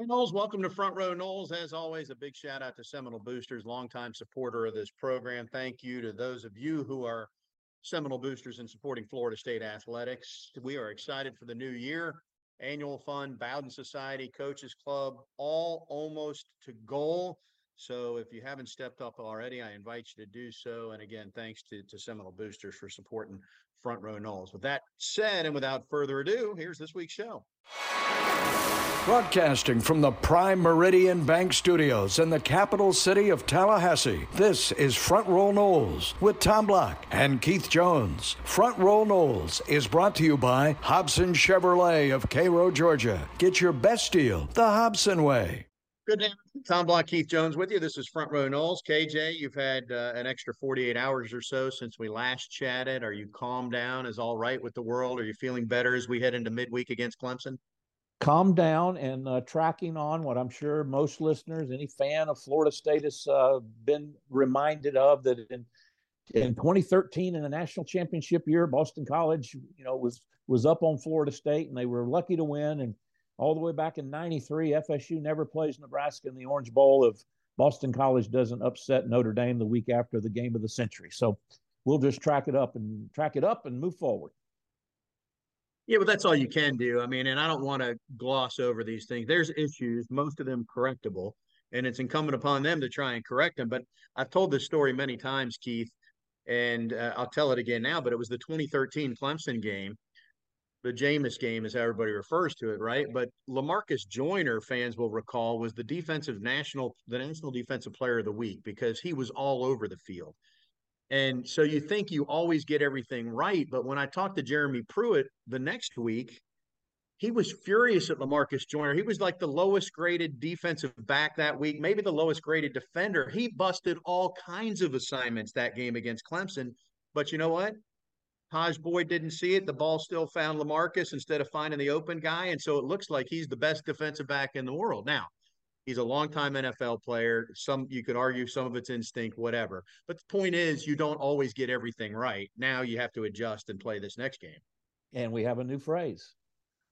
Hey, Noles, welcome to Front Row Noles. As always, a big shout out to Seminole Boosters, longtime supporter of this program. Thank you to those of you who are Seminole Boosters and supporting Florida State athletics. We are excited for the new year. Annual fund, Bowden Society, Coaches Club, all almost to goal. So if you haven't stepped up already, I invite you to do so. And again, thanks to, to Seminole Boosters for supporting Front Row Noles. With that said, and without further ado, here's this week's show. Broadcasting from the Prime Meridian Bank Studios in the capital city of Tallahassee, this is Front Row Noles with Tom Block and Keith Jones. Front Row Noles is brought to you by Hobson Chevrolet of Cairo, Georgia. Get your best deal the Hobson way. Good day. Tom Block, Keith Jones with you. This is Front Row Noles. KJ, you've had uh, an extra 48 hours or so since we last chatted. Are you calmed down? Is all right with the world? Are you feeling better as we head into midweek against Clemson? calm down and uh, tracking on what I'm sure most listeners, any fan of Florida State has uh, been reminded of that in in 2013 in the national championship year, Boston College, you know, was was up on Florida State and they were lucky to win. And all the way back in '93, FSU never plays Nebraska in the Orange Bowl if Boston College doesn't upset Notre Dame the week after the game of the century. So we'll just track it up and track it up and move forward. Yeah, but that's all you can do. I mean, and I don't want to gloss over these things. There's issues, most of them correctable, and it's incumbent upon them to try and correct them. But I've told this story many times, Keith, and uh, I'll tell it again now. But it was the 2013 Clemson game, the Jameis game, as everybody refers to it, right? But Lamarcus Joyner, fans will recall, was the defensive national, the national defensive player of the week because he was all over the field. And so you think you always get everything right. But when I talked to Jeremy Pruitt the next week, he was furious at Lamarcus Joyner. He was like the lowest graded defensive back that week, maybe the lowest graded defender. He busted all kinds of assignments that game against Clemson. But you know what? Tajh Boyd didn't see it. The ball still found Lamarcus instead of finding the open guy. And so it looks like he's the best defensive back in the world. Now, He's a longtime NFL player. Some you could argue some of it's instinct, whatever. But the point is, you don't always get everything right. Now you have to adjust and play this next game. And we have a new phrase: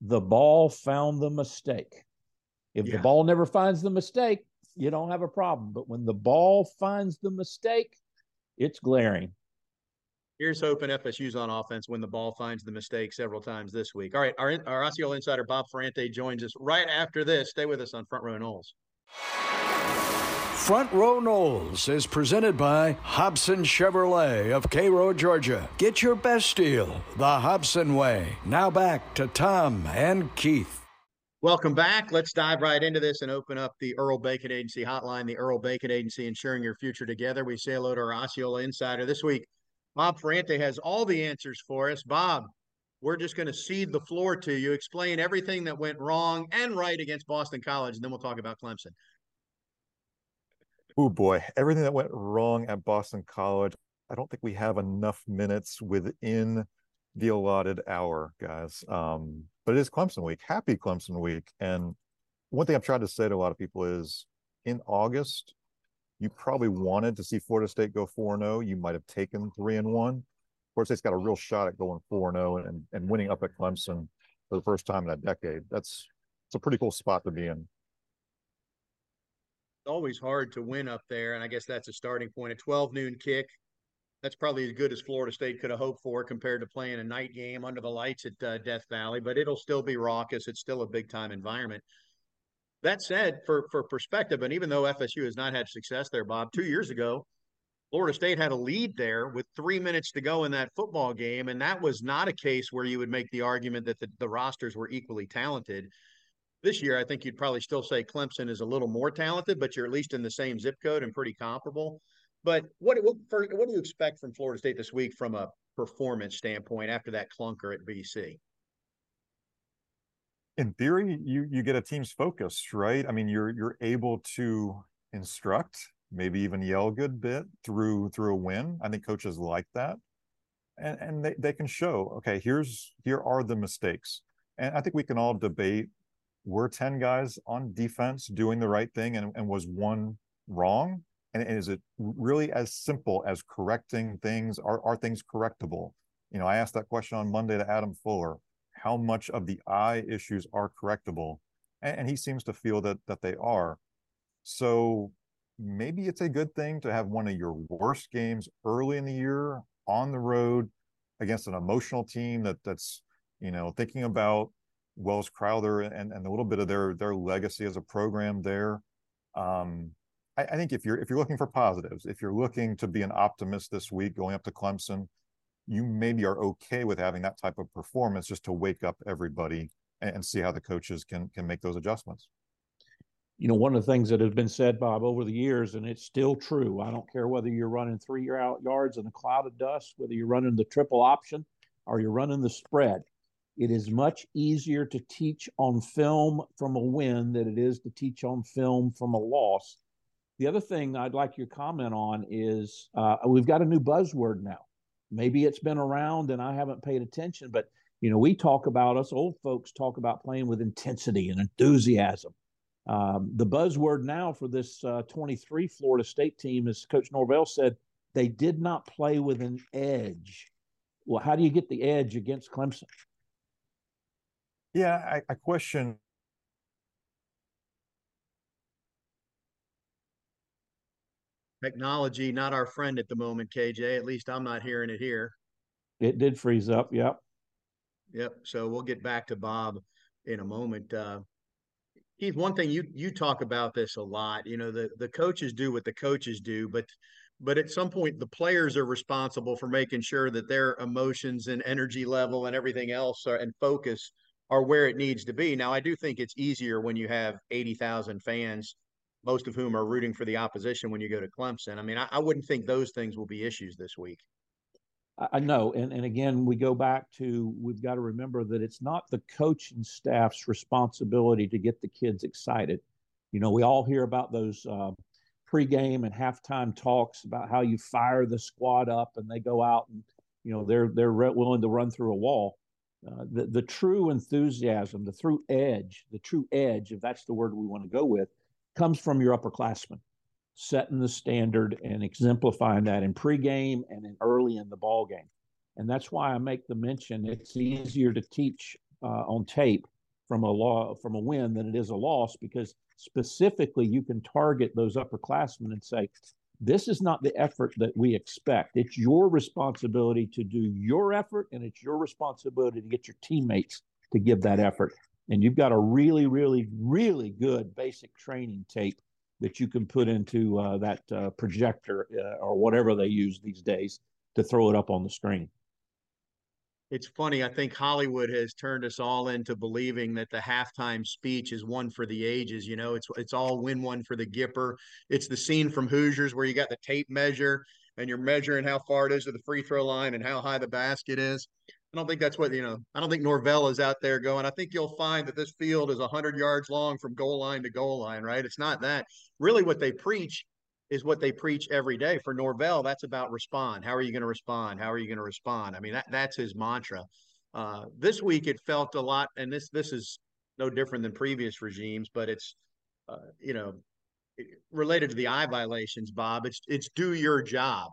the ball found the mistake. If yeah. the ball never finds the mistake, you don't have a problem. But when the ball finds the mistake, it's glaring. Here's hoping FSU's on offense when the ball finds the mistake several times this week. All right, our, our Osceola insider Bob Ferrante joins us right after this. Stay with us on Front Row Noles. Front Row Noles is presented by Hobson Chevrolet of Cairo, Georgia. Get your best deal the Hobson way. Now back to Tom and Keith. Welcome back. Let's dive right into this and open up the Earl Bacon Agency hotline, the Earl Bacon Agency, ensuring your future together. We say hello to our Osceola insider this week. Bob Ferrante has all the answers for us. Bob, we're just going to cede the floor to you. Explain everything that went wrong and right against Boston College, and then we'll talk about Clemson. Oh boy, everything that went wrong at Boston College. I don't think we have enough minutes within the allotted hour, guys. Um, but it is Clemson week. Happy Clemson week. And one thing I've tried to say to a lot of people is in August, you probably wanted to see Florida State go 4 0. You might have taken 3 and 1. Florida State's got a real shot at going 4 0 and, and winning up at Clemson for the first time in a decade. That's it's a pretty cool spot to be in. It's always hard to win up there. And I guess that's a starting point. A 12 noon kick. That's probably as good as Florida State could have hoped for compared to playing a night game under the lights at uh, Death Valley, but it'll still be raucous. It's still a big time environment. That said, for for perspective, and even though FSU has not had success there, Bob, two years ago, Florida State had a lead there with three minutes to go in that football game, and that was not a case where you would make the argument that the, the rosters were equally talented. This year, I think you'd probably still say Clemson is a little more talented, but you're at least in the same zip code and pretty comparable. But what what, what do you expect from Florida State this week from a performance standpoint after that clunker at BC? In theory you you get a team's focus right? I mean you're you're able to instruct maybe even yell a good bit through through a win. I think coaches like that. And and they, they can show okay here's here are the mistakes. And i think we can all debate were 10 guys on defense doing the right thing and, and was one wrong? And is it really as simple as correcting things? Are, are things correctable? You know i asked that question on monday to adam fuller how much of the eye issues are correctable. and, and he seems to feel that that they are. So maybe it's a good thing to have one of your worst games early in the year on the road against an emotional team that that's you know thinking about Wells Crowther and, and a little bit of their their legacy as a program there. Um, I, I, think if you're if you're looking for positives, if you're looking to be an optimist this week going up to Clemson, you maybe are okay with having that type of performance just to wake up everybody and, and see how the coaches can can make those adjustments. You know, one of the things that has been said, Bob, over the years, and it's still true. I don't care whether you're running three out yards in a cloud of dust, whether you're running the triple option or you're running the spread it is much easier to teach on film from a win than it is to teach on film from a loss. The other thing I'd like your comment on is uh, we've got a new buzzword now. Maybe it's been around and I haven't paid attention, but you know we talk about us old folks talk about playing with intensity and enthusiasm. Um, the buzzword now for this uh, 23 Florida State team, as Coach Norvell said, they did not play with an edge. Well, how do you get the edge against Clemson? Yeah, I, I question technology not our friend at the moment kj at least i'm not hearing it here. It did freeze up yep. Yep so we'll get back to bob in a moment. Uh keith one thing you you talk about this a lot you know the the coaches do what the coaches do but but at some point the players are responsible for making sure that their emotions and energy level and everything else are and focus are where it needs to be. Now, I do think it's easier when you have 80,000 fans, most of whom are rooting for the opposition when you go to Clemson. I mean, I, I wouldn't think those things will be issues this week. I know. And, and again, we go back to we've got to remember that it's not the coaching staff's responsibility to get the kids excited. You know, we all hear about those uh, pregame and halftime talks about how you fire the squad up and they go out and, you know, they're, they're willing to run through a wall. Uh, the, the true enthusiasm, the true edge, the true edge, if that's the word we want to go with, comes from your upperclassmen, setting the standard and exemplifying that in pregame and in early in the ball game. And that's why I make the mention it's easier to teach uh, on tape from a law from a win than it is a loss because specifically you can target those upperclassmen and say, this is not the effort that we expect. It's your responsibility to do your effort, and it's your responsibility to get your teammates to give that effort. And you've got a really, really, really good basic training tape that you can put into uh, that uh, projector uh, or whatever they use these days to throw it up on the screen it's funny. I think Hollywood has turned us all into believing that the halftime speech is one for the ages. You know, it's it's all win one for the Gipper. It's the scene from Hoosiers where you got the tape measure and you're measuring how far it is to the free throw line and how high the basket is. I don't think that's what you know. I don't think Norvell is out there going. I think you'll find that this field is hundred yards long from goal line to goal line. Right? It's not that. Really, what they preach is what they preach every day. For Norvell, that's about respond. How are you going to respond? How are you going to respond? I mean, that, that's his mantra. Uh, this week, it felt a lot, and this this is no different than previous regimes, but it's uh, you know related to the eye violations, Bob. It's it's do your job.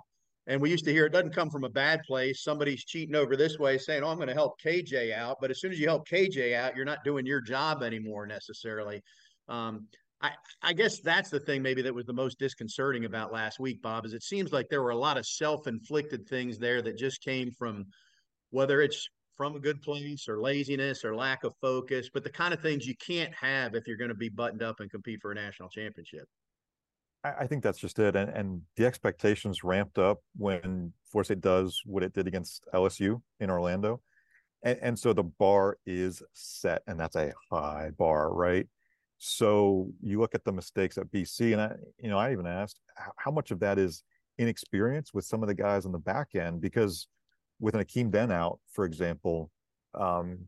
And we used to hear it doesn't come from a bad place. Somebody's cheating over this way, saying, "Oh, I'm going to help KJ out." But as soon as you help KJ out, you're not doing your job anymore necessarily. Um, I, I guess that's the thing maybe that was the most disconcerting about last week, Bob, is it seems like there were a lot of self-inflicted things there that just came from whether it's from a good place or laziness or lack of focus, but the kind of things you can't have if you're going to be buttoned up and compete for a national championship. I think that's just it. And, and the expectations ramped up when Florida State does what it did against LSU in Orlando. And, and so the bar is set, and that's a high bar, right? So you look at the mistakes at BC, and I, you know, I even asked how much of that is inexperience with some of the guys on the back end, because with an Akeem Dent out, for example, um,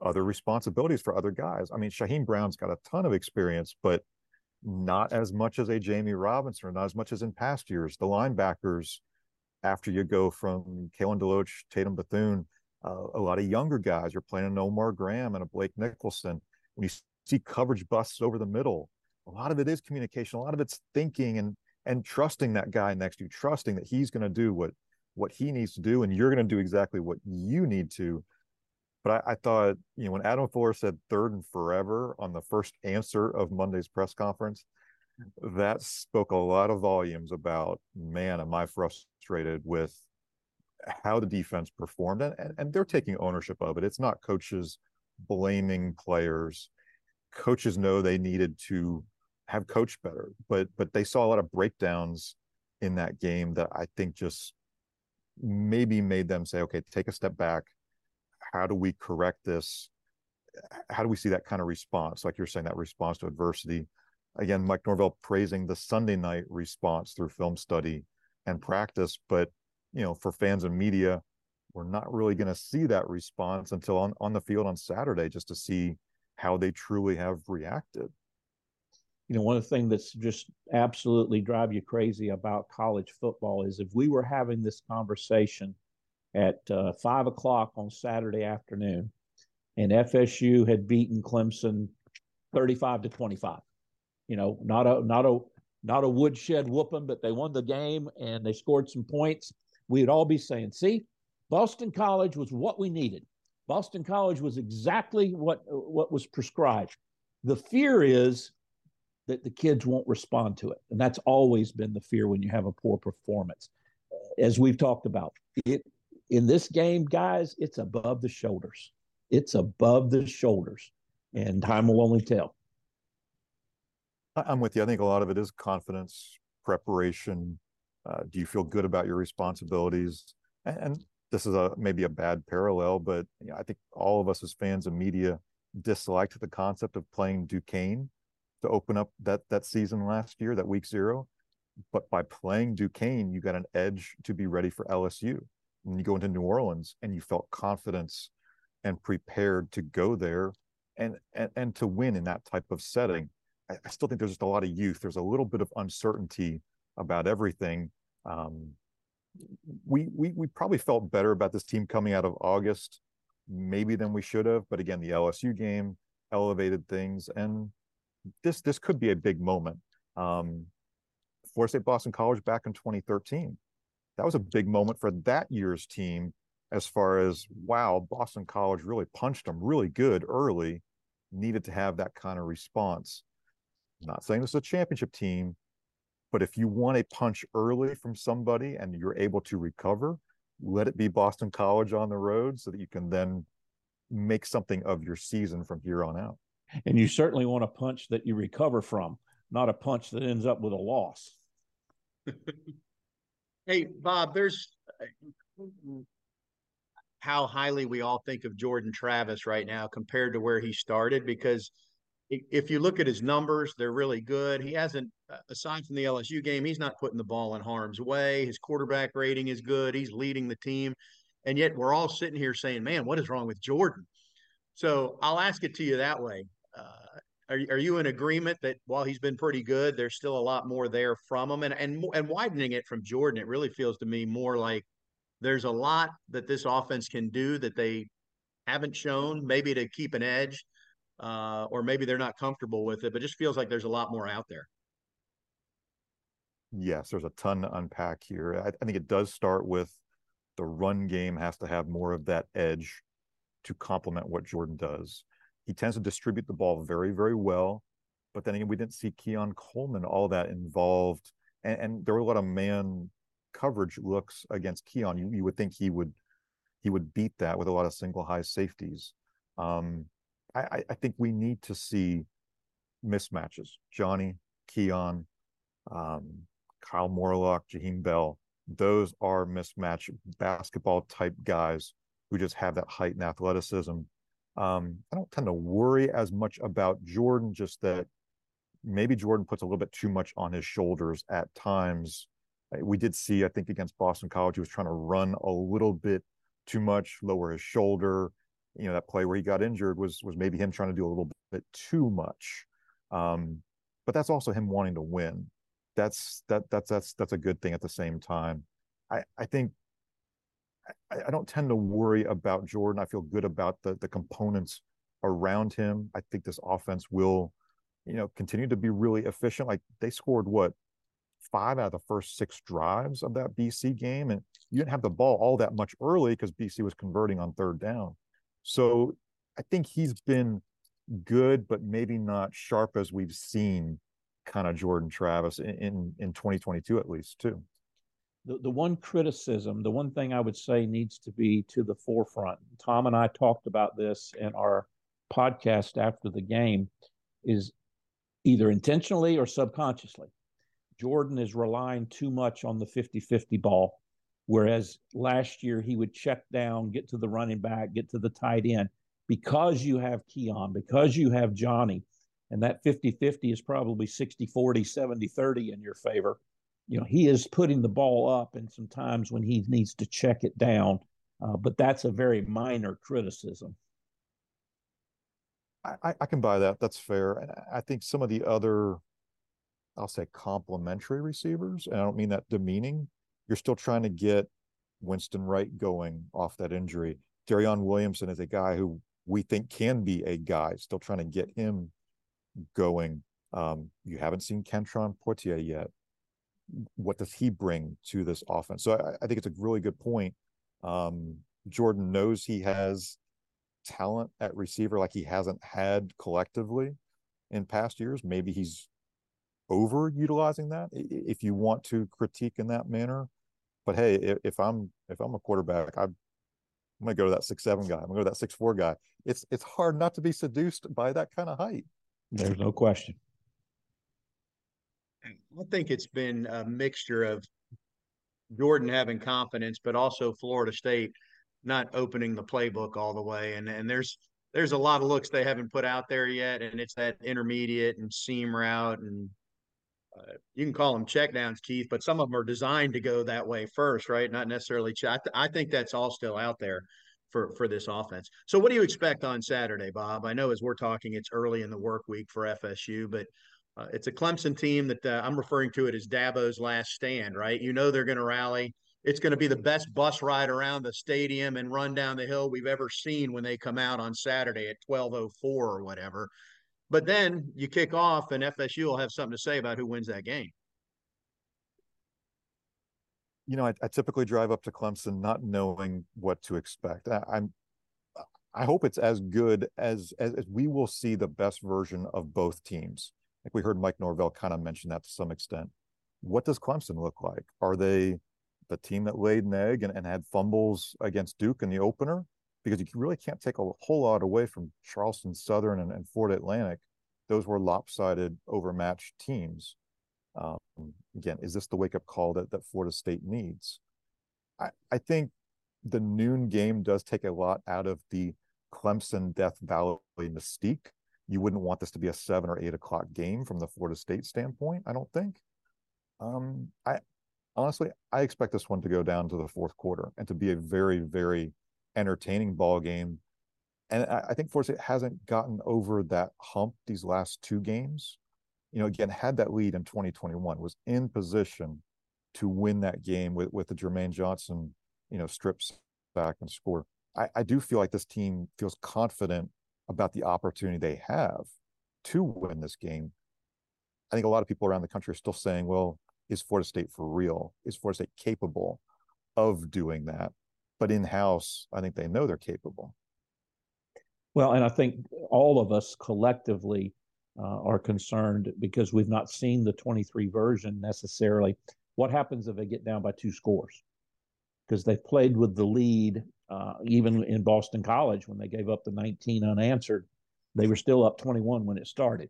other responsibilities for other guys. I mean, Shyheim Brown's got a ton of experience, but not as much as a Jammie Robinson, not as much as in past years. The linebackers, after you go from Kalen DeLoach, Tatum Bethune, uh, a lot of younger guys. You're playing an Omar Graham and a Blake Nicholson. When you see coverage busts over the middle. A lot of it is communication. A lot of it's thinking and and trusting that guy next to you, trusting that he's going to do what what he needs to do, and you're going to do exactly what you need to. But I, I thought, you know, when Adam Fuller said third and forever on the first answer of Monday's press conference, that spoke a lot of volumes about, man, am I frustrated with how the defense performed. And, and they're taking ownership of it. It's not coaches blaming players. Coaches know they needed to have coached better, but but they saw a lot of breakdowns in that game that I think just maybe made them say, okay, take a step back. How do we correct this? How do we see that kind of response? Like you're saying, that response to adversity. Again, Mike Norvell praising the Sunday night response through film study and practice, but you know, for fans and media, we're not really going to see that response until on, on the field on Saturday just to see how they truly have reacted. You know, one of the things that's just absolutely drive you crazy about college football is if we were having this conversation at uh, five o'clock on Saturday afternoon and FSU had beaten Clemson 35 to 25, you know, not a, not a, not a woodshed whooping, but they won the game and they scored some points. We'd all be saying, see, Boston College was what we needed. Boston College was exactly what what was prescribed. The fear is that the kids won't respond to it, and that's always been the fear when you have a poor performance. As we've talked about, it in this game, guys, it's above the shoulders. It's above the shoulders, and time will only tell. I'm with you. I think a lot of it is confidence, preparation. Uh, do you feel good about your responsibilities? And, and this is a maybe a bad parallel, but you know, I think all of us as fans of media disliked the concept of playing Duquesne to open up that that season last year, that week zero. But by playing Duquesne, you got an edge to be ready for LSU. When you go into New Orleans and you felt confidence and prepared to go there and and, and to win in that type of setting. I, I still think there's just a lot of youth. There's a little bit of uncertainty about everything. Um, we we we probably felt better about this team coming out of August, maybe than we should have. But again, the LSU game elevated things, and this this could be a big moment. Um, Florida State Boston College back in 2013, that was a big moment for that year's team. As far as wow, Boston College really punched them really good early, needed to have that kind of response. I'm not saying this is a championship team, but if you want a punch early from somebody and you're able to recover, let it be Boston College on the road so that you can then make something of your season from here on out. And you certainly want a punch that you recover from, not a punch that ends up with a loss. hey, Bob, there's how highly we all think of Jordan Travis right now compared to where he started because – if you look at his numbers, they're really good. He hasn't, uh, aside from the LSU game, he's not putting the ball in harm's way. His quarterback rating is good. He's leading the team. And yet we're all sitting here saying, man, what is wrong with Jordan? So I'll ask it to you that way. Uh, are, are you in agreement that while he's been pretty good, there's still a lot more there from him? And, and, and widening it from Jordan, it really feels to me more like there's a lot that this offense can do that they haven't shown, maybe to keep an edge uh, or maybe they're not comfortable with it, but just feels like there's a lot more out there. Yes, there's a ton to unpack here. I, I think it does start with the run game has to have more of that edge to complement what Jordan does. He tends to distribute the ball very, very well. But then again, we didn't see Keon Coleman all that involved. And, and there were a lot of man coverage looks against Keon. You, you would think he would he would beat that with a lot of single high safeties. Um, I, I think we need to see mismatches. Johnny, Keon, um, Kyle Morlock, Jaheim Bell. Those are mismatch basketball type guys who just have that height and athleticism. Um, I don't tend to worry as much about Jordan, just that maybe Jordan puts a little bit too much on his shoulders at times. We did see, I think, against Boston College, he was trying to run a little bit too much, lower his shoulder. You know that play where he got injured was was maybe him trying to do a little bit too much. Um, but that's also him wanting to win. That's that that's that's that's a good thing at the same time. I i think I, I don't tend to worry about jordan. I feel good about the the components around him. I think this offense will you know continue to be really efficient. Like they scored what five out of the first six drives of that bc game and you didn't have the ball all that much early because bc was converting on third down. So I think he's been good, but maybe not sharp as we've seen kind of Jordan Travis in, in, in 2022 at least too. The, the one criticism, the one thing I would say needs to be to the forefront. Tom and I talked about this in our podcast after the game is either intentionally or subconsciously. Jordan is relying too much on the 50 50 ball, whereas last year he would check down, get to the running back, get to the tight end. Because you have Keon, because you have Johnny, and that 50 50 is probably 60 40, 70 30 in your favor. You know, he is putting the ball up, and sometimes when he needs to check it down, uh, but that's a very minor criticism. I, I can buy that. That's fair. And I think some of the other, I'll say, complementary receivers, and I don't mean that demeaning. You're still trying to get Winston Wright going off that injury. Darion Williamson is a guy who we think can be a guy. Still trying to get him going. Um, you haven't seen Kentron Poitier yet. What does he bring to this offense? So I, I think it's a really good point. Um, Jordan knows he has talent at receiver like he hasn't had collectively in past years. Maybe he's overutilizing that if you want to critique in that manner. But hey, if, if I'm if I'm a quarterback, I, I'm gonna go to that six seven guy. I'm gonna go to that six four guy. It's it's hard not to be seduced by that kind of height. There's no question. I think it's been a mixture of Jordan having confidence, but also Florida State not opening the playbook all the way. And and there's there's a lot of looks they haven't put out there yet, and it's that intermediate and seam route, and uh, you can call them checkdowns, Keith, but some of them are designed to go that way first, right? Not necessarily. Ch- I, th- I think that's all still out there for for this offense. So, what do you expect on Saturday, Bob? I know as we're talking, it's early in the work week for FSU, but uh, it's a Clemson team that uh, I'm referring to it as Dabo's last stand, right? You know they're going to rally it's going to be the best bus ride around the stadium and run down the hill we've ever seen when they come out on Saturday at 1204 or whatever. But then you kick off and FSU will have something to say about who wins that game. You know, I, I typically drive up to Clemson not knowing what to expect. I, I'm I hope it's as good as, as, as we will see the best version of both teams. Like we heard Mike Norvell kind of mention that to some extent. What does Clemson look like? Are they the team that laid an egg and, and had fumbles against Duke in the opener, because you really can't take a whole lot away from Charleston Southern and, and Florida Atlantic. Those were lopsided, overmatched teams. Um, again, is this the wake up call that, that Florida State needs? I, I think the noon game does take a lot out of the Clemson Death Valley mystique. You wouldn't want this to be a seven or eight o'clock game from the Florida State standpoint, I don't think. Um, I honestly, I expect this one to go down to the fourth quarter and to be a very, very entertaining ball game. And I, I think Florida State hasn't gotten over that hump these last two games. You know, again, had that lead in 2021, was in position to win that game with with the Jermaine Johnson, you know, strips back and score. I, I do feel like this team feels confident about the opportunity they have to win this game. I think a lot of people around the country are still saying, well, is Florida State for real? Is Florida State capable of doing that? But in house, I think they know they're capable. Well, and I think all of us collectively uh, are concerned because we've not seen the 23 version necessarily. What happens if they get down by two scores? Because they played with the lead, uh, even in Boston College when they gave up the 19 unanswered, they were still up 21 when it started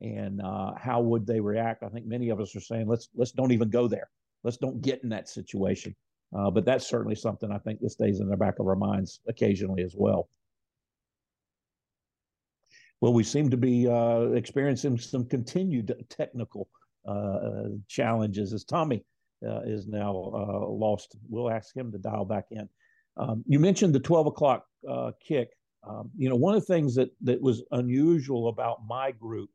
and uh, how would they react? I think many of us are saying let's let's don't even go there. Let's don't get in that situation. Uh, but that's certainly something I think that stays in the back of our minds occasionally as well. Well, we seem to be uh, experiencing some continued technical uh, challenges as Tommy is now uh, lost. We'll ask him to dial back in. Um, you mentioned the 12 o'clock kick. Um, you know, one of the things that that was unusual about my group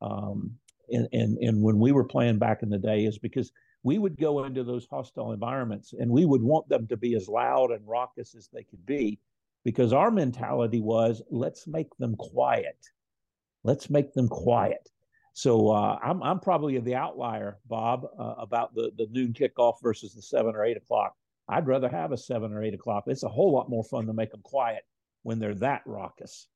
um, and, and, and when we were playing back in the day is because we would go into those hostile environments and we would want them to be as loud and raucous as they could be because our mentality was let's make them quiet let's make them quiet so uh, I'm, I'm probably the outlier bob uh, about the, the noon kickoff versus the seven or eight o'clock i'd rather have a seven or eight o'clock it's a whole lot more fun to make them quiet when they're that raucous.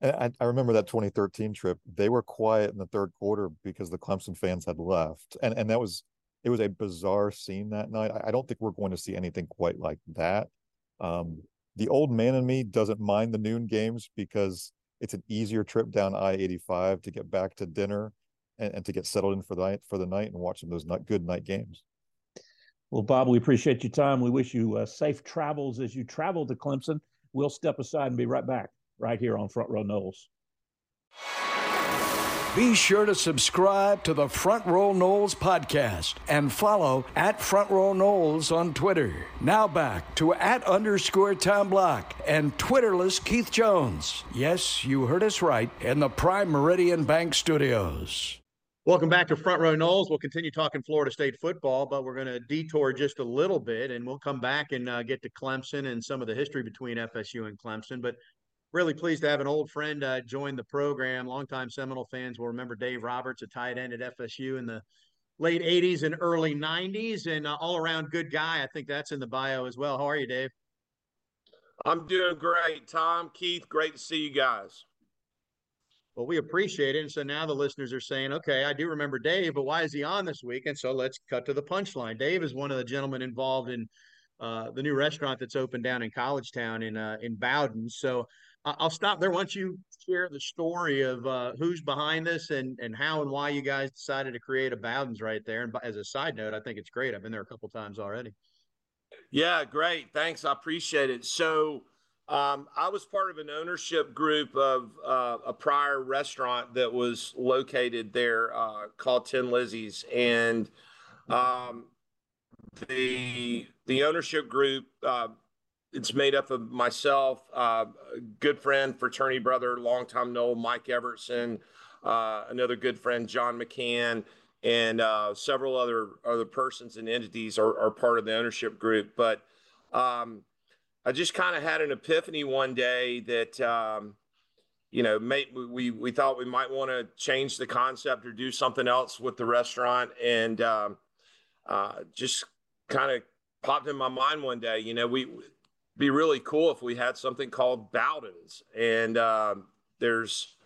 I, I, remember that 2013 trip. They were quiet in the third quarter because the Clemson fans had left, and and that was it was a bizarre scene that night. I, I don't think we're going to see anything quite like that. Um, the old man in me doesn't mind the noon games because it's an easier trip down I-85 to get back to dinner and, and to get settled in for the night for the night and watching those not good night games. Well, Bob, we appreciate your time. We wish you uh, safe travels as you travel to Clemson. We'll step aside and be right back right here on Front Row Noles. Be sure to subscribe to the Front Row Noles podcast and follow at Front Row Noles on Twitter. Now back to at underscore Tom Block and Twitterless Keith Jones. Yes, you heard us right in the Prime Meridian Bank Studios. Welcome back to Front Row Noles. We'll continue talking Florida State football, but we're going to detour just a little bit and we'll come back and uh, get to Clemson and some of the history between FSU and Clemson. But really pleased to have an old friend uh, join the program. Longtime Seminole fans will remember Dave Roberts, a tight end at FSU in the late 80s and early 90s, and uh, all around good guy. I think that's in the bio as well. How are you, Dave? I'm doing great. Tom, Keith, great to see you guys. Well, we appreciate it. And so now the listeners are saying, okay, I do remember Dave, but why is he on this week? And so let's cut to the punchline. Dave is one of the gentlemen involved in uh, the new restaurant that's opened down in Collegetown in uh, in Bowden. So I'll stop there. Once you share the story of uh, who's behind this and and how and why you guys decided to create a Bowden's right there. And as a side note, I think it's great. I've been there a couple times already. Yeah, great. Thanks. I appreciate it. So um, I was part of an ownership group of uh, a prior restaurant that was located there uh, called Tin Lizzy's, and um, the the ownership group uh, it's made up of myself, uh, good friend, fraternity brother, longtime Nole, Mike Everson, uh, another good friend, John McCann, and uh, several other other persons and entities are, are part of the ownership group. But um, I just kind of had an epiphany one day that um, you know may, we we thought we might want to change the concept or do something else with the restaurant, and um, uh, just kind of popped in my mind one day. You know, we be really cool if we had something called Bowden's. And um, there's,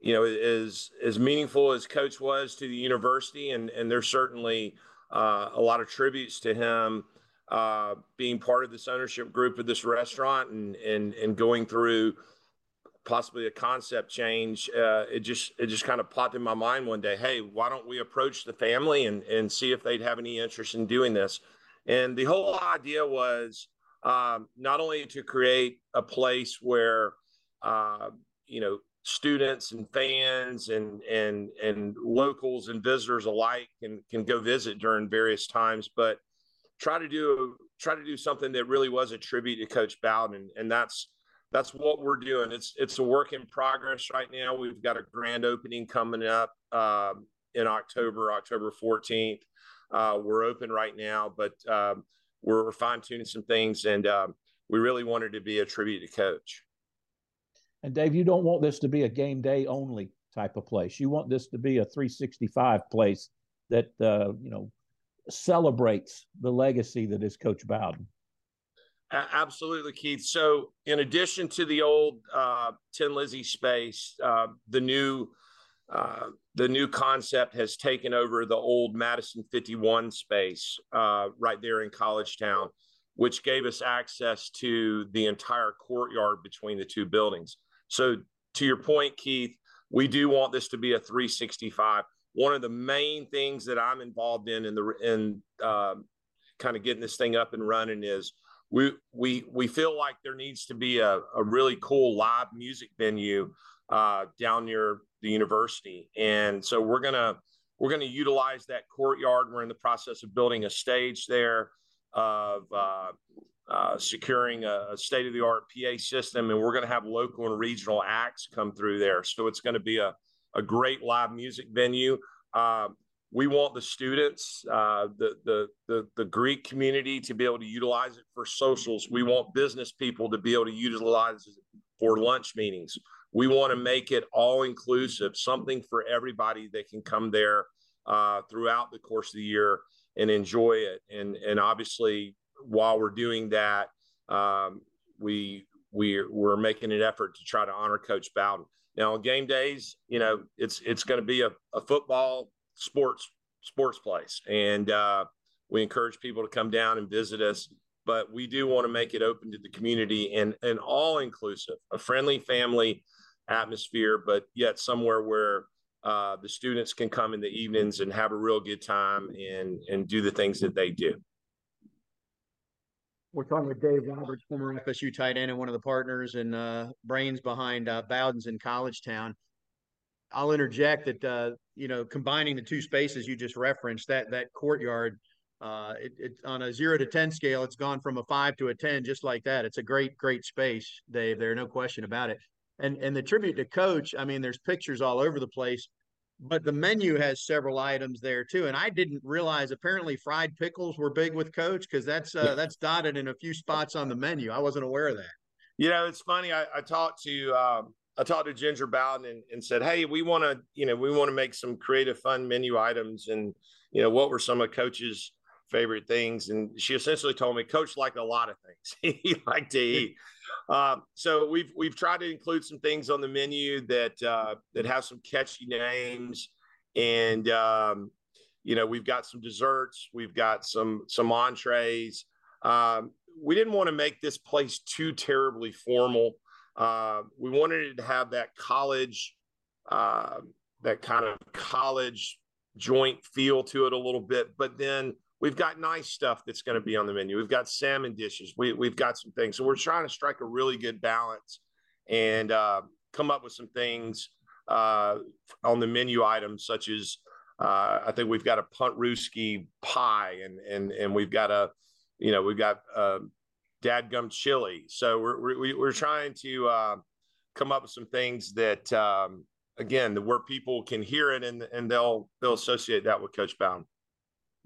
you know, as as meaningful as Coach was to the university, and and there's certainly uh, a lot of tributes to him uh, being part of this ownership group of this restaurant and and and going through possibly a concept change. Uh, it just it just kind of popped in my mind one day. Hey, why don't we approach the family and and see if they'd have any interest in doing this? And the whole idea was um, not only to create a place where uh, you know students and fans and and and locals and visitors alike can can go visit during various times, but try to do try to do something that really was a tribute to Coach Bowden, and that's that's what we're doing. It's it's a work in progress right now. We've got a grand opening coming up um, in October, October 14th. Uh, we're open right now, but um, we're, we're fine tuning some things, and um, we really wanted to be a tribute to Coach. And Dave, you don't want this to be a game day only type of place. You want this to be a 365 place that uh, you know celebrates the legacy that is Coach Bowden. Absolutely, Keith. So, in addition to the old uh, Tin Lizzy space, uh, the new uh, the new concept has taken over the old Madison 51 space uh, right there in Collegetown, which gave us access to the entire courtyard between the two buildings. So, to your point, Keith, we do want this to be a 365. One of the main things that I'm involved in in the in uh, kind of getting this thing up and running is we we we feel like there needs to be a, a really cool live music venue uh, down near the university. And so we're gonna we're gonna utilize that courtyard. We're in the process of building a stage there, of uh, uh, securing a, state of the art PA system, and we're gonna have local and regional acts come through there. So it's gonna be a a great live music venue. Uh, we want the students, uh, the, the, the the Greek community to be able to utilize it for socials. We want business people to be able to utilize it for lunch meetings we want to make it all inclusive, something for everybody that can come there uh, throughout the course of the year and enjoy it. And and obviously, while we're doing that, um, we we're we're making an effort to try to honor Coach Bowden. Now on game days, you know, it's it's going to be a, a football sports sports place, and uh, we encourage people to come down and visit us. But we do want to make it open to the community and and all inclusive, a friendly family atmosphere, but yet somewhere where uh, the students can come in the evenings and have a real good time and and do the things that they do. We're talking with Dave Roberts, former FSU tight end and one of the partners and uh, brains behind uh, Bowden's in Collegetown. I'll interject that uh, you know combining the two spaces you just referenced that that courtyard uh, it, it, on a zero to ten scale it's gone from a five to a ten just like that it's a great great space Dave there no question about it and and the tribute to coach I mean there's pictures all over the place but the menu has several items there too. And i didn't realize apparently fried pickles were big with coach because that's uh, that's dotted in a few spots on the menu. I wasn't aware of that. You know it's funny i, I talked to um, i talked to ginger bowden and, and said hey we want to you know we want to make some creative fun menu items and you know what were some of coach's favorite things? And she essentially told me coach liked a lot of things. He liked to eat um, so we've we've tried to include some things on the menu that uh, that have some catchy names, and um, you know we've got some desserts, we've got some some entrees. Um, we didn't want to make this place too terribly formal. Uh, we wanted it to have that college, uh, that kind of college joint feel to it a little bit, but then We've got nice stuff that's going to be on the menu. We've got salmon dishes. We, we've got some things. So we're trying to strike a really good balance and uh, come up with some things uh, on the menu items, such as uh, I think we've got a Puntrooski pie, and and and we've got a, you know, we've got uh, dadgum chili. So we're we're, we're trying to uh, come up with some things that um, again where people can hear it and and they'll they'll associate that with Coach Bowden.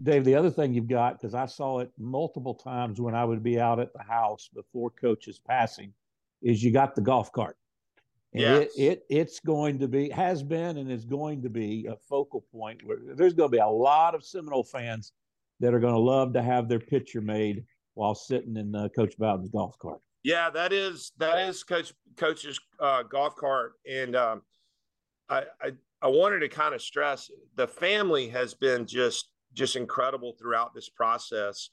Dave, the other thing you've got, because I saw it multiple times when I would be out at the house before coaches passing, is you got the golf cart. And yes. it, it it's going to be has been and is going to be a focal point where there's going to be a lot of Seminole fans that are going to love to have their picture made while sitting in uh, Coach Bowden's golf cart. Yeah, that is that is Coach Coach's uh, golf cart, and um, I, I I wanted to kind of stress the family has been just just incredible throughout this process.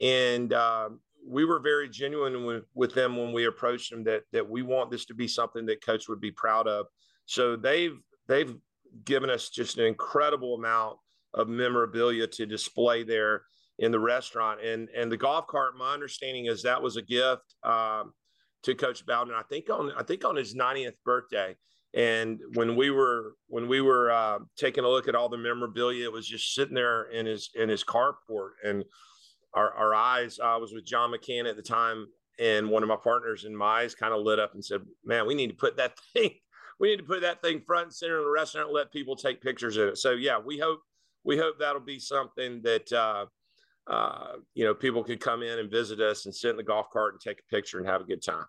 And um, we were very genuine with, with them when we approached them that that we want this to be something that coach would be proud of. So they've they've given us just an incredible amount of memorabilia to display there in the restaurant. And and the golf cart, my understanding is that was a gift um, to Coach Bowden. I think on I think on his 90th birthday. And when we were when we were uh, taking a look at all the memorabilia, it was just sitting there in his in his carport, and our, our eyes. I was with John McCann at the time, and one of my partners, and my eyes kind of lit up and said, "Man, we need to put that thing. We need to put that thing front and center in the restaurant. And let people take pictures of it." So yeah, we hope we hope that'll be something that. Uh, uh, you know, people could come in and visit us and sit in the golf cart and take a picture and have a good time.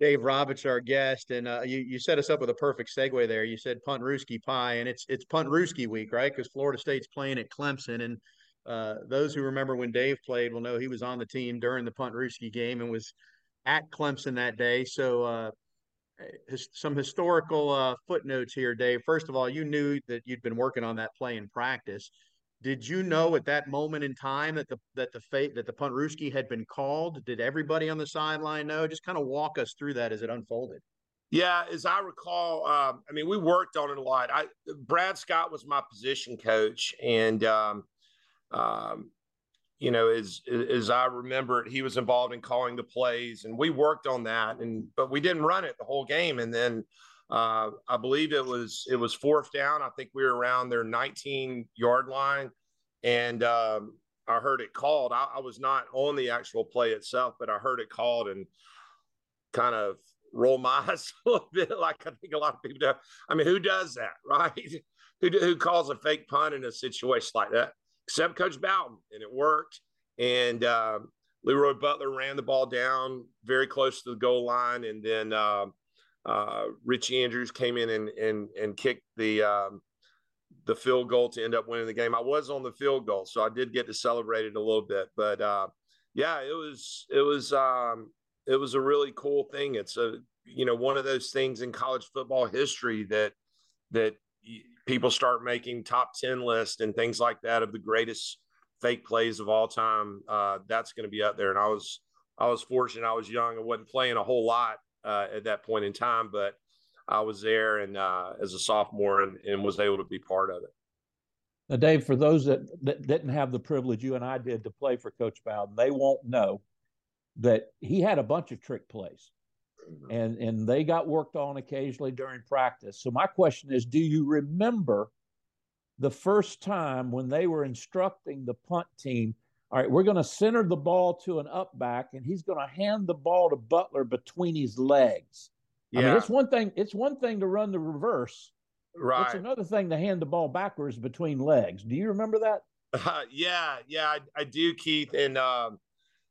Dave Roberts, our guest, and uh, you you set us up with a perfect segue there. You said Puntrooski pie, and it's it's Puntrooski week, right? Because Florida State's playing at Clemson, and uh, those who remember when Dave played will know he was on the team during the Puntrooski game and was at Clemson that day. So uh, his, some historical uh, footnotes here, Dave. First of all, you knew that you'd been working on that play in practice did you know at that moment in time that the that the fate that the Puntrooski had been called? Did everybody on the sideline know? Just kind of walk us through that as it unfolded. Yeah, as I recall, um, I mean, we worked on it a lot. I Brad Scott was my position coach, and um, um, you know, as as I remember it, he was involved in calling the plays, and we worked on that. And but we didn't run it the whole game, and then uh, I believe it was it was fourth down. I think we were around their 19 yard line, and um, I heard it called. I, I, was not on the actual play itself, but I heard it called and kind of roll my eyes a little bit, like I think a lot of people do. I mean, who does that, right? who who calls a fake punt in a situation like that? Except Coach Bowden, and it worked. And uh, Leroy Butler ran the ball down very close to the goal line, and then. Uh, uh, Richie Andrews came in and and and kicked the um, the field goal to end up winning the game. I was on the field goal, so I did get to celebrate it a little bit. But uh, yeah, it was it was um, it was a really cool thing. It's a you know one of those things in college football history that that people start making top 10 lists and things like that of the greatest fake plays of all time uh, that's going to be up there and i was i was fortunate i was young i wasn't playing a whole lot uh, at that point in time but i was there and uh, as a sophomore and, and, was able to be part of it now dave for those that, that didn't have the privilege you and i did to play for coach bowden they won't know that he had a bunch of trick plays Mm-hmm. and and they got worked on occasionally during practice. So my question is, do you remember the first time when they were instructing the punt team? All right, we're going to center the ball to an up back, and he's going to hand the ball to Butler between his legs. Yeah. I mean, it's one thing. It's one thing to run the reverse. Right. It's another thing to hand the ball backwards between legs. Do you remember that? Uh, yeah, yeah, I, I, do, Keith. And um,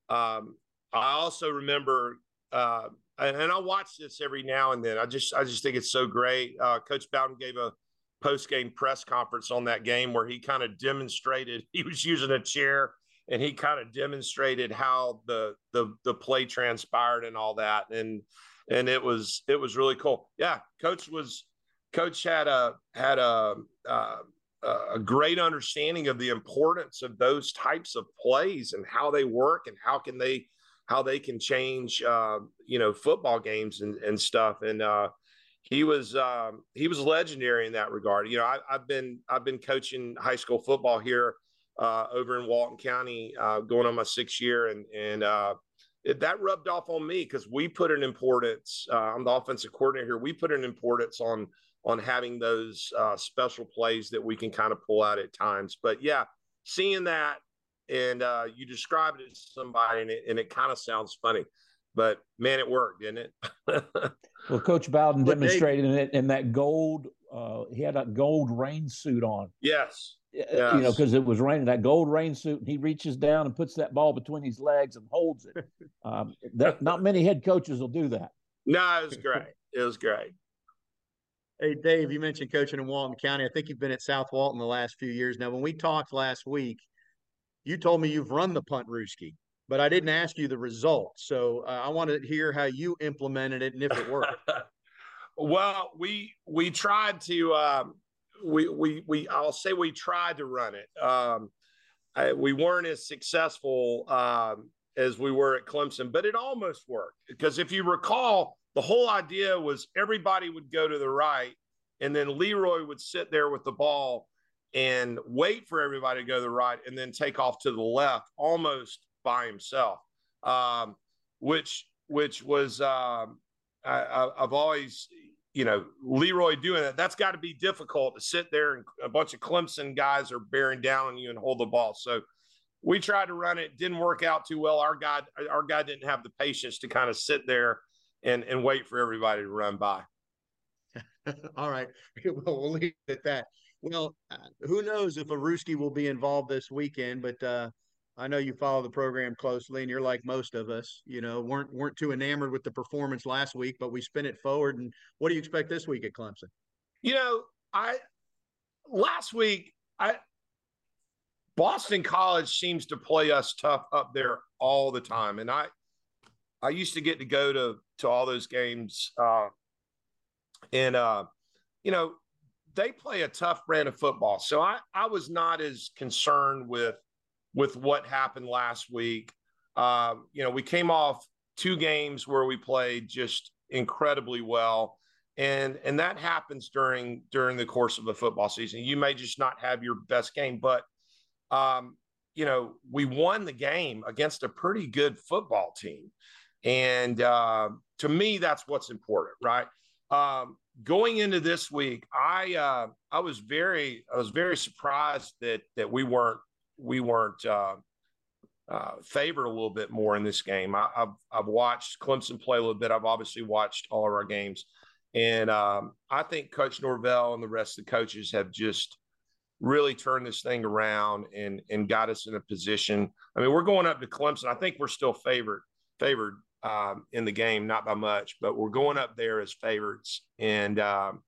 um, I also remember uh, and I watch this every now and then. I just I just think it's so great. Uh, Coach Bowden gave a post game press conference on that game where he kind of demonstrated he was using a chair and he kind of demonstrated how the the the play transpired and all that and and it was it was really cool. Yeah, coach was coach had a had a uh, a great understanding of the importance of those types of plays and how they work and how can they how they can change, uh, you know, football games and, and stuff. And uh, he was um, he was legendary in that regard. You know, I, have been I've been coaching high school football here uh, over in Walton County, uh, going on my sixth year, and and uh, it, that rubbed off on me because we put an importance. Uh, I'm the offensive coordinator here. We put an importance on on having those special plays that we can kind of pull out at times. But yeah, seeing that and uh, you described it to somebody, and it, and it kind of sounds funny, but man, it worked, didn't it? well, Coach Bowden demonstrated it in that gold. Uh, he had a gold rain suit on. Yes. Yes. You know, because it was raining. That gold rain suit, and he reaches down and puts that ball between his legs and holds it. Um, that, not many head coaches will do that. No, it was great. It was great. Hey, Dave, you mentioned coaching in Walton County. I think you've been at South Walton the last few years. Now, when we talked last week, you told me you've run the Puntrooski, but I didn't ask you the results. So uh, I want to hear how you implemented it and if it worked. well, we we tried to um, we we we I'll say we tried to run it. Um, I, we weren't as successful um, as we were at Clemson, but it almost worked because if you recall, the whole idea was everybody would go to the right, and then Leroy would sit there with the ball and wait for everybody to go to the right and then take off to the left almost by himself, um, which which was um, I, have always you know Leroy doing that. That's got to be difficult to sit there and a bunch of Clemson guys are bearing down on you and hold the ball. So we tried to run it, didn't work out too well. Our guy our guy didn't have the patience to kind of sit there and and wait for everybody to run by. All right, well we'll leave it at that. Well, uh, who knows if a Ruski will be involved this weekend, but uh, I know you follow the program closely, and you're like most of us. You know, weren't weren't too enamored with the performance last week, but we spin it forward. And what do you expect this week at Clemson? You know, I last week I Boston College seems to play us tough up there all the time, and I I used to get to go to to all those games, uh, and uh, you know they play a tough brand of football. So I, I was not as concerned with with what happened last week. Uh, you know, we came off two games where we played just incredibly well. And and that happens during during the course of the football season. You may just not have your best game, but um, you know, we won the game against a pretty good football team. And uh, to me, that's what's important, right? Um, going into this week, I uh, I was very I was very surprised that that we weren't we weren't uh, uh, favored a little bit more in this game. I, have I've watched Clemson play a little bit. I've obviously watched all of our games, and um, I think Coach Norvell and the rest of the coaches have just really turned this thing around and and got us in a position. I mean, we're going up to Clemson. I think we're still favored favored um, in the game, not by much, but we're going up there as favorites. And, um,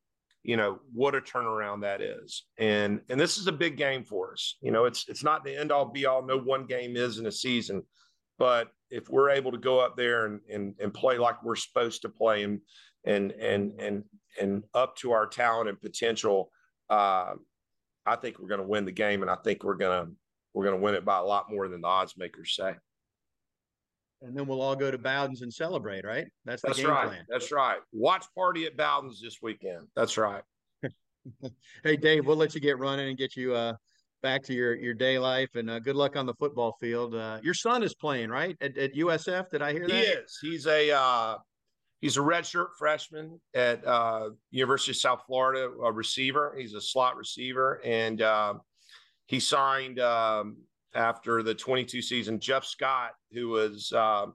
you know, what a turnaround that is. And, and this is a big game for us. You know, it's, it's not the end all be all. No one game is in a season, But if we're able to go up there and and, and play like we're supposed to play and and and and and up to our talent and potential, uh, I think we're going to win the game, and I think we're going to we're going to win it by a lot more than the odds makers say. And then we'll all go to Bowden's and celebrate, right? That's the That's game right. plan. That's right. Watch party at Bowden's this weekend. That's right. hey, Dave, we'll let you get running and get you uh, back to your your day life, and uh, good luck on the football field. Uh, your son is playing, right, at, at USF? Did I hear that? He is. He's a uh, he's a redshirt freshman at uh, University of South Florida, a receiver. He's a slot receiver, and uh, he signed um, after the 22 season. Jeff Scott, who was uh,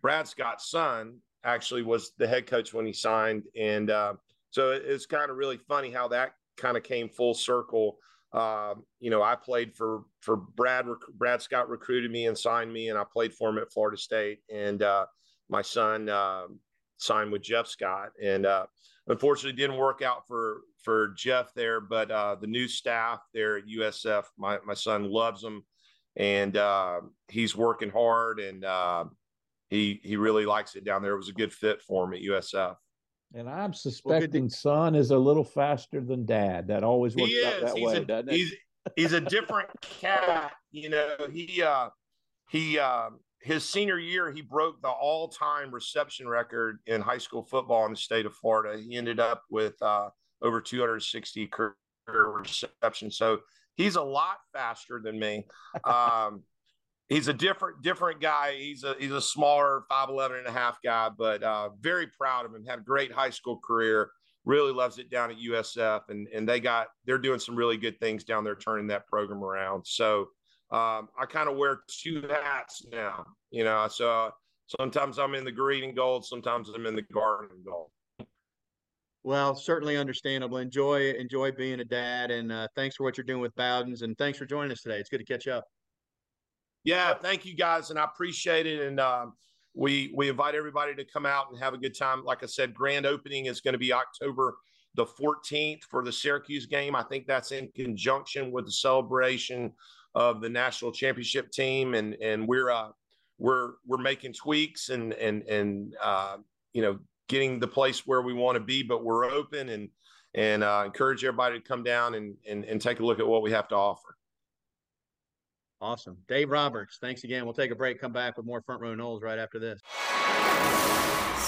Brad Scott's son, actually was the head coach when he signed, and uh, so it- it's kind of really funny how that kind of came full circle. Um, you know, I played for for Brad. Rec- Brad Scott recruited me and signed me, and I played for him at Florida State. And uh, my son uh, signed with Jeff Scott, and uh, unfortunately, didn't work out for for Jeff there. But uh, the new staff there at USF, my my son loves them, and uh, he's working hard, and uh, he he really likes it down there. It was a good fit for him at USF. And I'm suspecting son is a little faster than dad. That always works he out is. that he's way, a, doesn't it? he's he's a different cat. You know, he uh he uh his senior year he broke the all-time reception record in high school football in the state of Florida. He ended up with uh over 260 career receptions. So he's a lot faster than me. Um he's a different different guy. He's a he's a smaller 5'11 and a half guy, but uh very proud of him. Had a great high school career really loves it down at USF, and and they got they're doing some really good things down there, turning that program around. So um, I kind of wear two hats now, you know. So sometimes I'm in the green and gold, sometimes I'm in the garnet and gold. Well, certainly understandable. Enjoy enjoy being a dad, and uh, thanks for what you're doing with Bowden's, and thanks for joining us today. It's good to catch up. Yeah, thank you guys, and I appreciate it. And um, we we invite everybody to come out and have a good time. Like I said, grand opening is going to be October the 14th for the Syracuse game. I think that's in conjunction with the celebration of the national championship team, and and we're uh, we're we're making tweaks and and and uh, you know getting the place where we want to be, but we're open and and uh, encourage everybody to come down and, and and take a look at what we have to offer. Awesome. Dave Roberts, thanks again. We'll take a break, come back with more Front Row Noles right after this.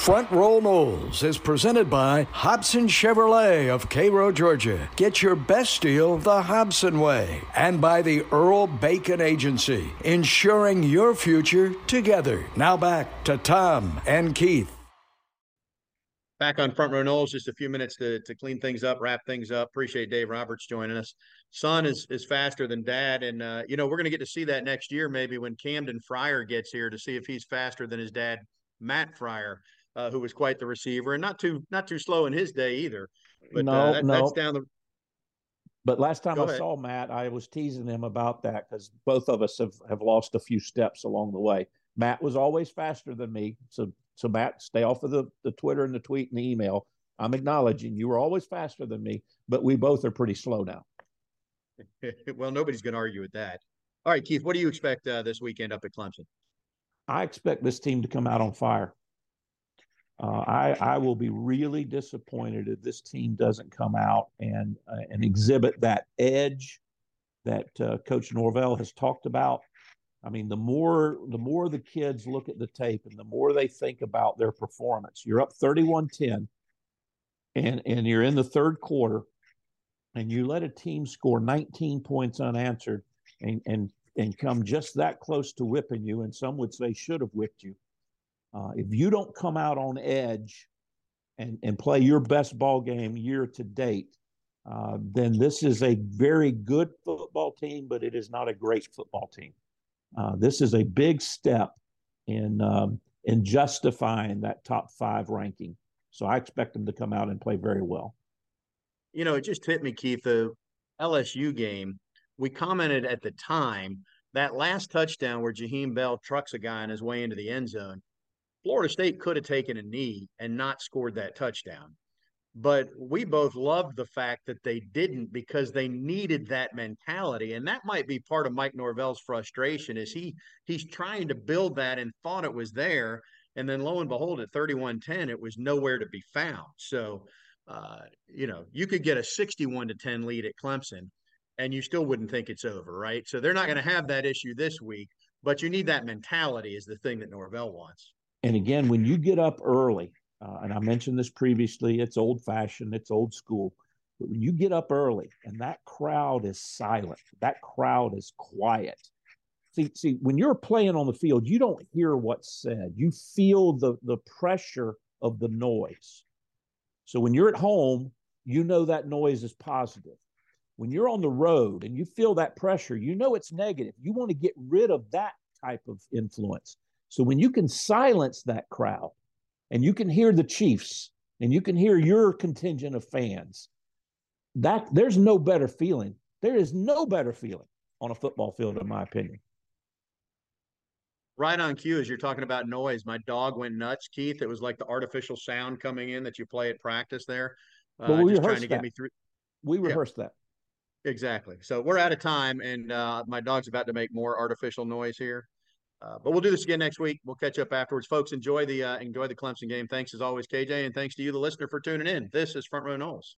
Front Row Noles is presented by Hobson Chevrolet of Cairo, Georgia. Get your best deal the Hobson way. And by the Earl Bacon Agency, ensuring your future together. Now back to Tom and Keith. Back on Front Row Noles, just a few minutes to, to clean things up, wrap things up. Appreciate Dave Roberts joining us. Son is is faster than dad, and uh, you know we're going to get to see that next year, maybe when Camden Frier gets here to see if he's faster than his dad, Matt Frier, uh, who was quite the receiver and not too not too slow in his day either. But no, uh, that, no. that's down the But last time Go I ahead. saw Matt, I was teasing him about that because both of us have, have lost a few steps along the way. Matt was always faster than me. So so Matt, stay off of the, the Twitter and the tweet and the email. I'm acknowledging you were always faster than me, but we both are pretty slow now. well, nobody's going to argue with that. All right, Keith, what do you expect uh, this weekend up at Clemson? I expect this team to come out on fire. Uh, I I will be really disappointed if this team doesn't come out and uh, and exhibit that edge that uh, Coach Norvell has talked about. I mean, the more the more the kids look at the tape and the more they think about their performance. You're up 31-10 and and you're in the third quarter and you let a team score 19 points unanswered and and and come just that close to whipping you, and some would say should have whipped you. Uh, if you don't come out on edge and and play your best ball game year to date, uh, then this is a very good football team, but it is not a great football team. Uh, this is a big step in um, in justifying that top five ranking. So I expect them to come out and play very well. You know, it just hit me, Keith. The LSU game, we commented at the time that last touchdown where Jaheim Bell trucks a guy on his way into the end zone. Florida State could have taken a knee and not scored that touchdown. But we both loved the fact that they didn't because they needed that mentality and that might be part of mike norvell's frustration is he he's trying to build that and thought it was there and then lo and behold at 31-10 it was nowhere to be found. So uh, you know you could get a 61 to 10 lead at clemson and you still wouldn't think it's over right? So they're not going to have that issue this week but you need that mentality is the thing that norvell wants. And again when you get up early uh, and I mentioned this previously, it's old fashioned, it's old school. But when you get up early and that crowd is silent, that crowd is quiet. See, see, when you're playing on the field, you don't hear what's said. You feel the the pressure of the noise. So when you're at home, you know that noise is positive. When you're on the road and you feel that pressure, you know it's negative. You want to get rid of that type of influence. So when you can silence that crowd, and you can hear the Chiefs and you can hear your contingent of fans. That there's no better feeling. There is no better feeling on a football field, in my opinion. Right on cue as you're talking about noise. My dog went nuts, Keith. It was like the artificial sound coming in that you play at practice there. Uh, well, we just trying to that. me through. We rehearsed yeah. that. Exactly. So we're out of time, and uh, my dog's about to make more artificial noise here. Uh, but we'll do this again next week. We'll catch up afterwards, folks. Enjoy the uh, enjoy the Clemson game. Thanks as always, KJ, and thanks to you, the listener, for tuning in. This is Front Row Noles.